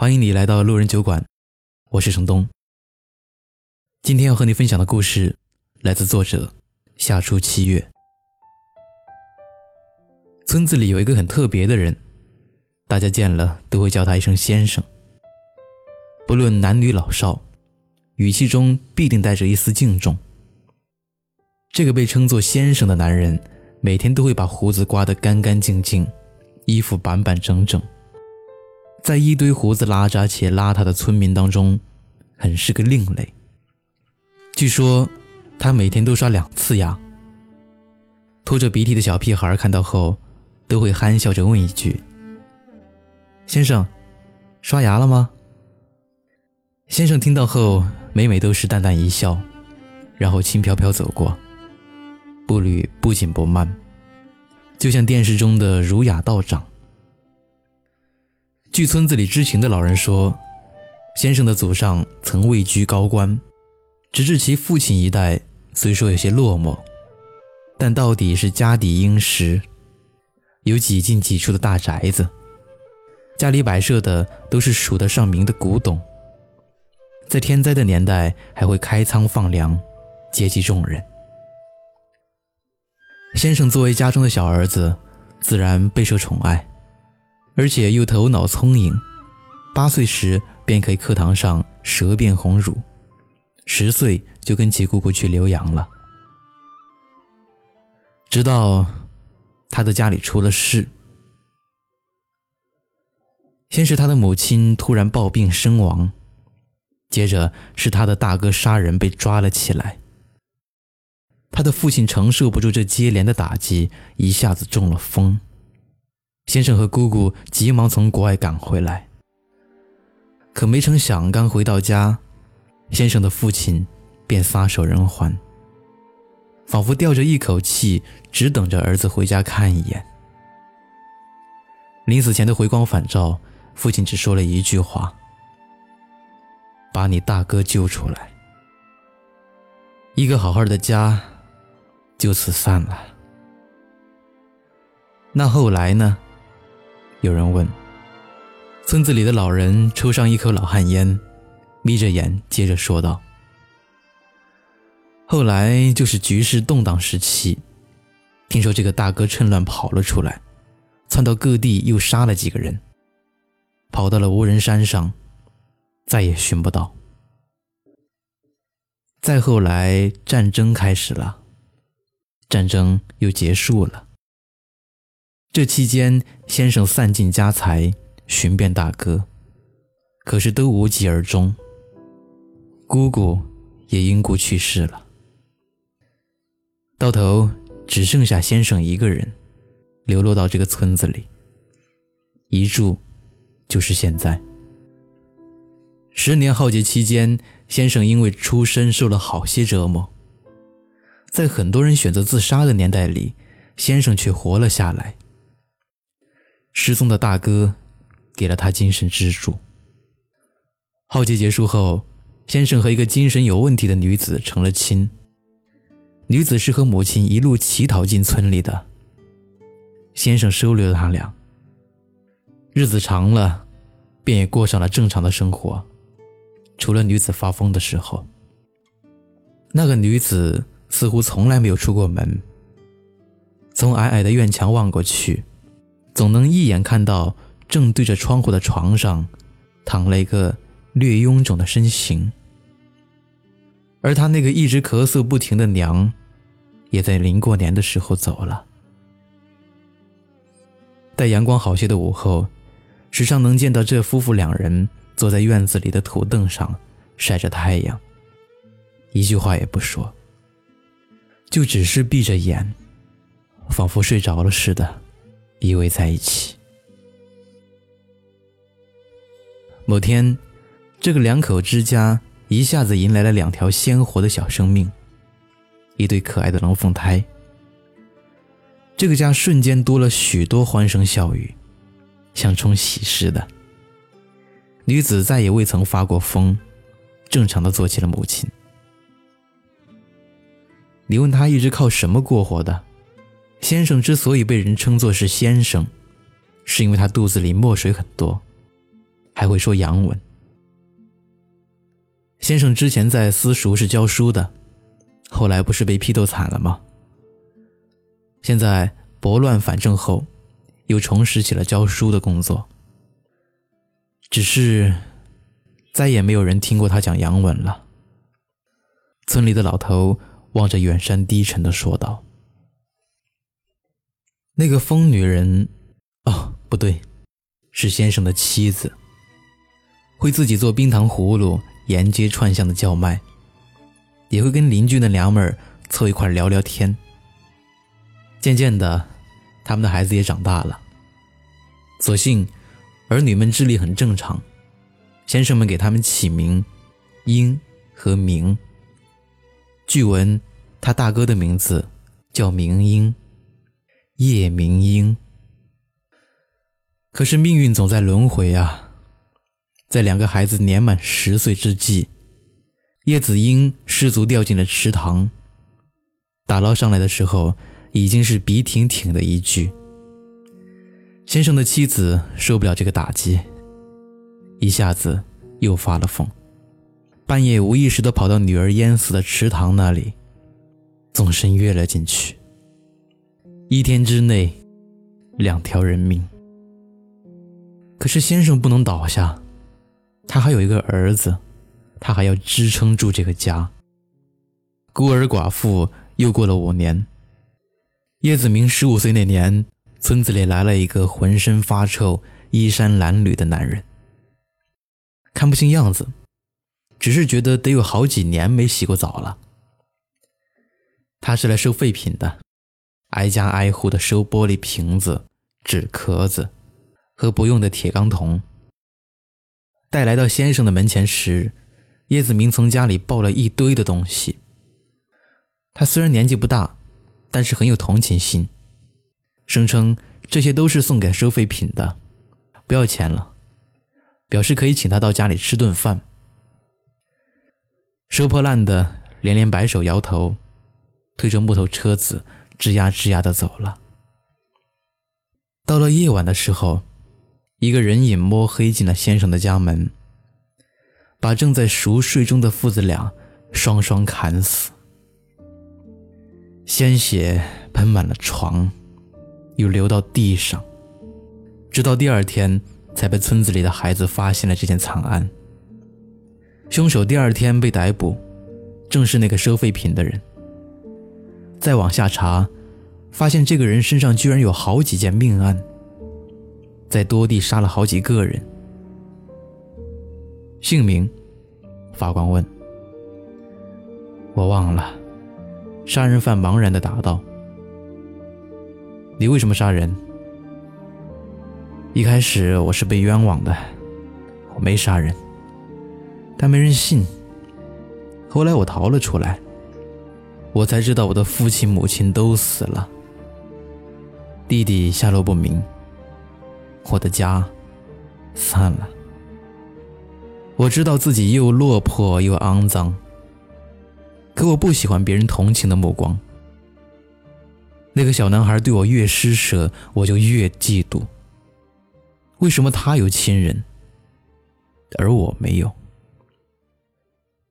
欢迎你来到路人酒馆，我是程东。今天要和你分享的故事来自作者夏初七月。村子里有一个很特别的人，大家见了都会叫他一声先生。不论男女老少，语气中必定带着一丝敬重。这个被称作先生的男人，每天都会把胡子刮得干干净净，衣服板板整整。在一堆胡子拉碴且邋遢的村民当中，很是个另类。据说，他每天都刷两次牙。拖着鼻涕的小屁孩看到后，都会憨笑着问一句：“先生，刷牙了吗？”先生听到后，每每都是淡淡一笑，然后轻飘飘走过，步履不紧不慢，就像电视中的儒雅道长。据村子里知情的老人说，先生的祖上曾位居高官，直至其父亲一代，虽说有些落寞，但到底是家底殷实，有几进几出的大宅子，家里摆设的都是数得上名的古董，在天灾的年代还会开仓放粮，接济众人。先生作为家中的小儿子，自然备受宠爱。而且又头脑聪颖，八岁时便可以课堂上舌辩鸿儒，十岁就跟其姑姑去留洋了。直到他的家里出了事，先是他的母亲突然暴病身亡，接着是他的大哥杀人被抓了起来。他的父亲承受不住这接连的打击，一下子中了风。先生和姑姑急忙从国外赶回来，可没成想，刚回到家，先生的父亲便撒手人寰，仿佛吊着一口气，只等着儿子回家看一眼。临死前的回光返照，父亲只说了一句话：“把你大哥救出来。”一个好好的家就此散了。那后来呢？有人问：“村子里的老人抽上一口老旱烟，眯着眼，接着说道：‘后来就是局势动荡时期，听说这个大哥趁乱跑了出来，窜到各地又杀了几个人，跑到了无人山上，再也寻不到。再后来战争开始了，战争又结束了。’”这期间，先生散尽家财，寻遍大哥，可是都无疾而终。姑姑也因故去世了，到头只剩下先生一个人，流落到这个村子里，一住就是现在。十年浩劫期间，先生因为出身受了好些折磨，在很多人选择自杀的年代里，先生却活了下来。失踪的大哥给了他精神支柱。浩劫结束后，先生和一个精神有问题的女子成了亲。女子是和母亲一路乞讨进村里的，先生收留了他俩。日子长了，便也过上了正常的生活，除了女子发疯的时候。那个女子似乎从来没有出过门，从矮矮的院墙望过去。总能一眼看到正对着窗户的床上躺了一个略臃肿的身形，而他那个一直咳嗽不停的娘，也在临过年的时候走了。待阳光好些的午后，时常能见到这夫妇两人坐在院子里的土凳上晒着太阳，一句话也不说，就只是闭着眼，仿佛睡着了似的。依偎在一起。某天，这个两口之家一下子迎来了两条鲜活的小生命，一对可爱的龙凤胎。这个家瞬间多了许多欢声笑语，像冲喜似的。女子再也未曾发过疯，正常的做起了母亲。你问她一直靠什么过活的？先生之所以被人称作是先生，是因为他肚子里墨水很多，还会说洋文。先生之前在私塾是教书的，后来不是被批斗惨了吗？现在拨乱反正后，又重拾起了教书的工作。只是，再也没有人听过他讲洋文了。村里的老头望着远山，低沉的说道：“那个疯女人，哦，不对，是先生的妻子。会自己做冰糖葫芦，沿街串巷的叫卖，也会跟邻居的娘们儿凑一块聊聊天。渐渐的，他们的孩子也长大了。所幸。”儿女们智力很正常，先生们给他们起名“英”和“明”。据闻，他大哥的名字叫明英，叶明英。可是命运总在轮回啊，在两个孩子年满十岁之际，叶子英失足掉进了池塘，打捞上来的时候，已经是笔挺挺的一具。先生的妻子受不了这个打击，一下子又发了疯，半夜无意识的跑到女儿淹死的池塘那里，纵身跃了进去。一天之内，两条人命。可是先生不能倒下，他还有一个儿子，他还要支撑住这个家。孤儿寡妇又过了五年，叶子明十五岁那年。村子里来了一个浑身发臭、衣衫褴褛的男人，看不清样子，只是觉得得有好几年没洗过澡了。他是来收废品的，挨家挨户的收玻璃瓶子、纸壳子和不用的铁钢桶。待来到先生的门前时，叶子明从家里抱了一堆的东西。他虽然年纪不大，但是很有同情心。声称这些都是送给收废品的，不要钱了，表示可以请他到家里吃顿饭。收破烂的连连摆手摇头，推着木头车子吱呀吱呀的走了。到了夜晚的时候，一个人影摸黑进了先生的家门，把正在熟睡中的父子俩双双砍死，鲜血喷满了床。又流到地上，直到第二天才被村子里的孩子发现了这件惨案。凶手第二天被逮捕，正是那个收废品的人。再往下查，发现这个人身上居然有好几件命案，在多地杀了好几个人。姓名？法官问。我忘了。杀人犯茫然地答道。你为什么杀人？一开始我是被冤枉的，我没杀人，但没人信。后来我逃了出来，我才知道我的父亲母亲都死了，弟弟下落不明，我的家散了。我知道自己又落魄又肮脏，可我不喜欢别人同情的目光。那个小男孩对我越施舍，我就越嫉妒。为什么他有亲人，而我没有？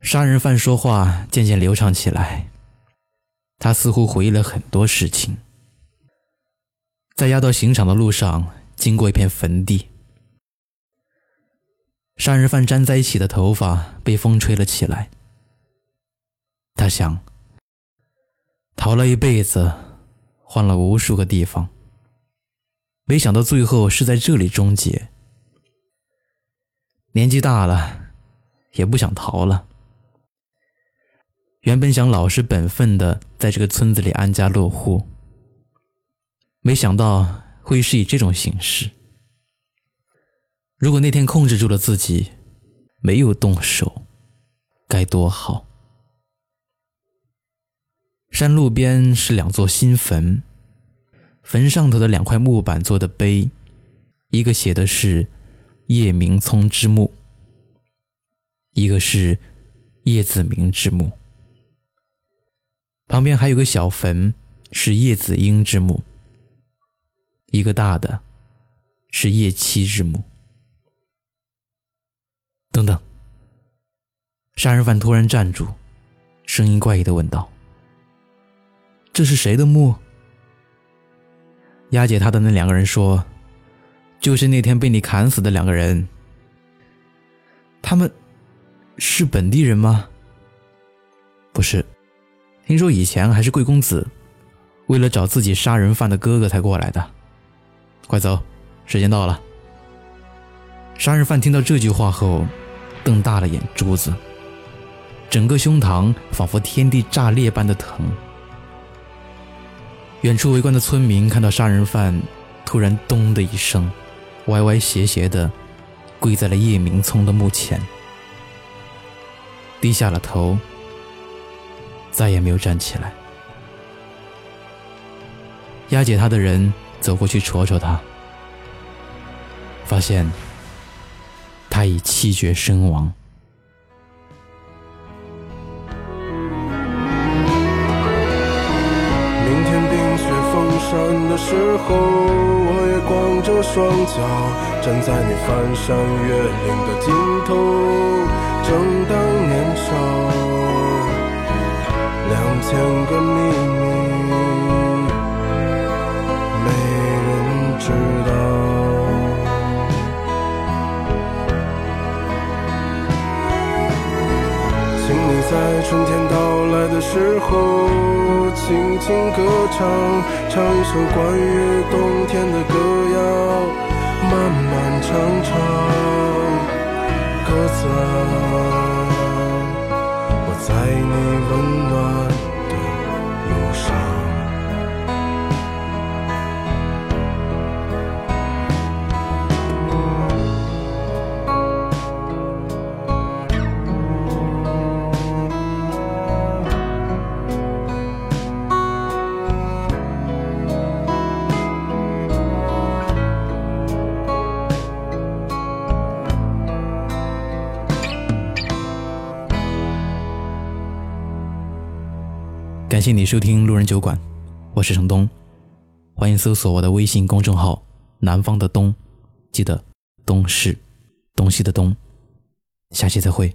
杀人犯说话渐渐流畅起来，他似乎回忆了很多事情。在押到刑场的路上，经过一片坟地，杀人犯粘在一起的头发被风吹了起来。他想，逃了一辈子。换了无数个地方，没想到最后是在这里终结。年纪大了，也不想逃了。原本想老实本分的在这个村子里安家落户，没想到会是以这种形式。如果那天控制住了自己，没有动手，该多好。山路边是两座新坟，坟上头的两块木板做的碑，一个写的是“叶明聪之墓”，一个是“叶子明之墓”。旁边还有个小坟，是叶子英之墓；一个大的，是叶七之墓。等等杀人犯突然站住，声音怪异的问道：“这是谁的墓？”押解他的那两个人说：“就是那天被你砍死的两个人。他们是本地人吗？不是，听说以前还是贵公子，为了找自己杀人犯的哥哥才过来的。快走，时间到了。”杀人犯听到这句话后，瞪大了眼珠子，整个胸膛仿佛天地炸裂般的疼。远处围观的村民看到杀人犯，突然“咚”的一声，歪歪斜斜的跪在了叶明聪的墓前，低下了头，再也没有站起来。押解他的人走过去戳戳他，发现。他已气绝身亡。明天冰雪封山的时候，我也光着双脚站在你翻山越岭的尽头。正当年少，两千个秘密。没人知道。请你在春天到来的时候，轻轻歌唱，唱一首关于冬天的歌谣，漫漫长长，鸽子啊，我在你温暖的路上。谢你收听路人酒馆，我是程东，欢迎搜索我的微信公众号“南方的东”，记得“东”是东西的“东”，下期再会。